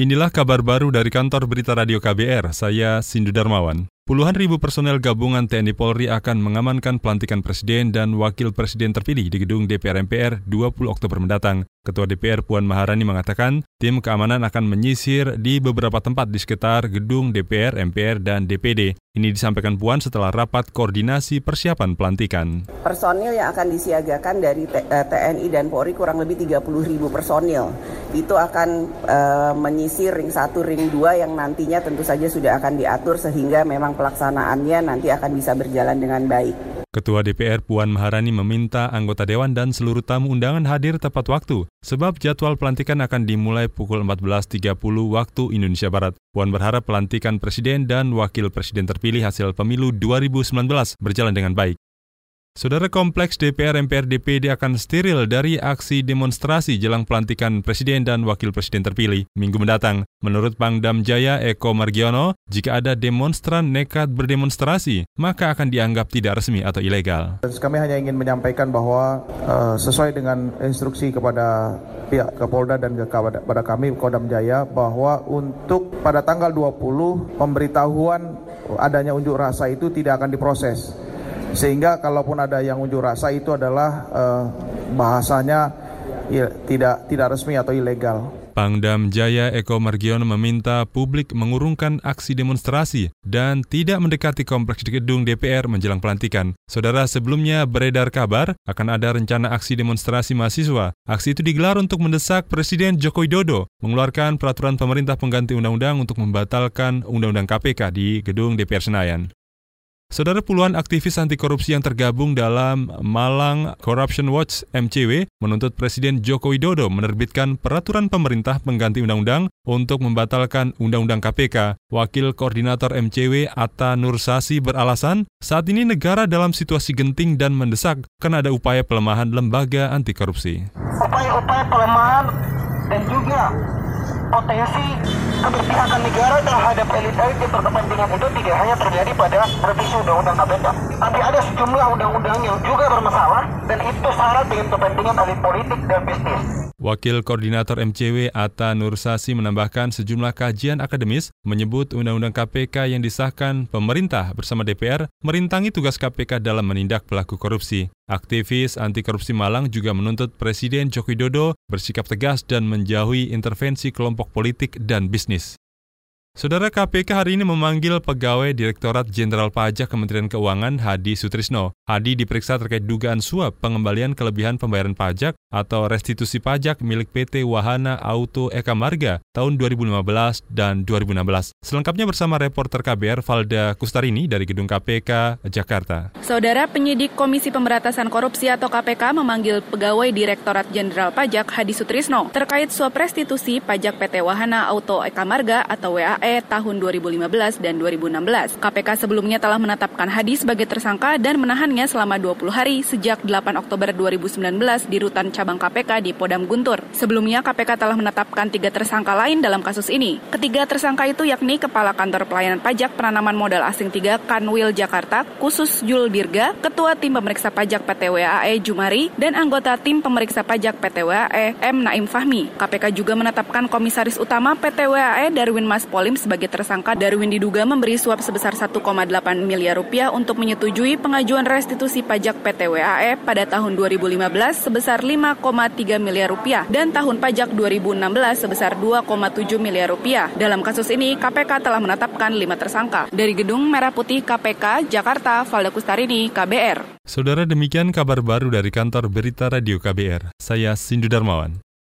Inilah kabar baru dari kantor berita radio KBR, saya Sindu Darmawan. Puluhan ribu personel gabungan TNI Polri akan mengamankan pelantikan Presiden dan Wakil Presiden terpilih di gedung DPR MPR 20 Oktober mendatang. Ketua DPR Puan Maharani mengatakan tim keamanan akan menyisir di beberapa tempat di sekitar gedung DPR, MPR, dan DPD. Ini disampaikan Puan setelah rapat koordinasi persiapan pelantikan. Personil yang akan disiagakan dari TNI eh, dan Polri kurang lebih 30 ribu personil. Itu akan uh, menyisir ring 1, ring 2 yang nantinya tentu saja sudah akan diatur sehingga memang pelaksanaannya nanti akan bisa berjalan dengan baik. Ketua DPR Puan Maharani meminta anggota dewan dan seluruh tamu undangan hadir tepat waktu, sebab jadwal pelantikan akan dimulai pukul 14.30 waktu Indonesia Barat. Puan berharap pelantikan presiden dan wakil presiden terpilih hasil pemilu 2019 berjalan dengan baik. Saudara Kompleks DPR MPR DPD akan steril dari aksi demonstrasi jelang pelantikan Presiden dan Wakil Presiden terpilih minggu mendatang. Menurut Pangdam Jaya Eko Margiono, jika ada demonstran nekat berdemonstrasi, maka akan dianggap tidak resmi atau ilegal. Kami hanya ingin menyampaikan bahwa uh, sesuai dengan instruksi kepada pihak Kapolda dan kepada kami Kodam Jaya bahwa untuk pada tanggal 20 pemberitahuan adanya unjuk rasa itu tidak akan diproses sehingga kalaupun ada yang unjuk rasa itu adalah uh, bahasanya ya, tidak tidak resmi atau ilegal. Pangdam Jaya Eko Margiono meminta publik mengurungkan aksi demonstrasi dan tidak mendekati kompleks di gedung DPR menjelang pelantikan. Saudara, sebelumnya beredar kabar akan ada rencana aksi demonstrasi mahasiswa. Aksi itu digelar untuk mendesak Presiden Joko Widodo mengeluarkan peraturan pemerintah pengganti undang-undang untuk membatalkan undang-undang KPK di gedung DPR Senayan. Saudara puluhan aktivis anti korupsi yang tergabung dalam Malang Corruption Watch MCW menuntut Presiden Joko Widodo menerbitkan peraturan pemerintah pengganti undang-undang untuk membatalkan undang-undang KPK. Wakil Koordinator MCW Atta Nursasi beralasan, saat ini negara dalam situasi genting dan mendesak karena ada upaya pelemahan lembaga anti korupsi. Upaya-upaya pelemahan dan juga potensi keberpihakan negara terhadap elit-elit yang berkepentingan itu tidak hanya terjadi pada revisi undang-undang KPK, tapi ada sejumlah undang-undang yang juga bermasalah dan itu syarat dengan kepentingan elit politik dan bisnis. Wakil Koordinator MCW Atta Nursasi menambahkan sejumlah kajian akademis menyebut Undang-Undang KPK yang disahkan pemerintah bersama DPR merintangi tugas KPK dalam menindak pelaku korupsi. Aktivis anti korupsi Malang juga menuntut Presiden Joko Widodo bersikap tegas dan menjauhi intervensi kelompok politik dan bisnis. Saudara KPK hari ini memanggil pegawai Direktorat Jenderal Pajak Kementerian Keuangan Hadi Sutrisno. Hadi diperiksa terkait dugaan suap pengembalian kelebihan pembayaran pajak atau restitusi pajak milik PT Wahana Auto Eka Marga tahun 2015 dan 2016. Selengkapnya bersama reporter KBR Valda Kustarini dari Gedung KPK, Jakarta. Saudara penyidik Komisi Pemberantasan Korupsi atau KPK memanggil pegawai Direktorat Jenderal Pajak Hadi Sutrisno terkait suap restitusi pajak PT Wahana Auto Eka Marga atau WAE tahun 2015 dan 2016. KPK sebelumnya telah menetapkan Hadi sebagai tersangka dan menahannya selama 20 hari sejak 8 Oktober 2019 di rutan cabang KPK di Podam Guntur. Sebelumnya KPK telah menetapkan tiga tersangka lain dalam kasus ini. Ketiga tersangka itu yakni Kepala Kantor Pelayanan Pajak Penanaman Modal Asing 3 Kanwil Jakarta, khusus Jul Dirga, Ketua Tim Pemeriksa Pajak PT WAE Jumari, dan anggota Tim Pemeriksa Pajak PT WAE M. Naim Fahmi. KPK juga menetapkan Komisaris Utama PT WAE Darwin Mas Polim sebagai tersangka. Darwin diduga memberi suap sebesar 1,8 miliar rupiah untuk menyetujui pengajuan restitusi pajak PT WAE pada tahun 2015 sebesar 5 5,3 miliar rupiah dan tahun pajak 2016 sebesar 2,7 miliar rupiah. Dalam kasus ini, KPK telah menetapkan lima tersangka. Dari Gedung Merah Putih KPK, Jakarta, Valda Kustarini, KBR. Saudara demikian kabar baru dari kantor Berita Radio KBR. Saya Sindu Darmawan.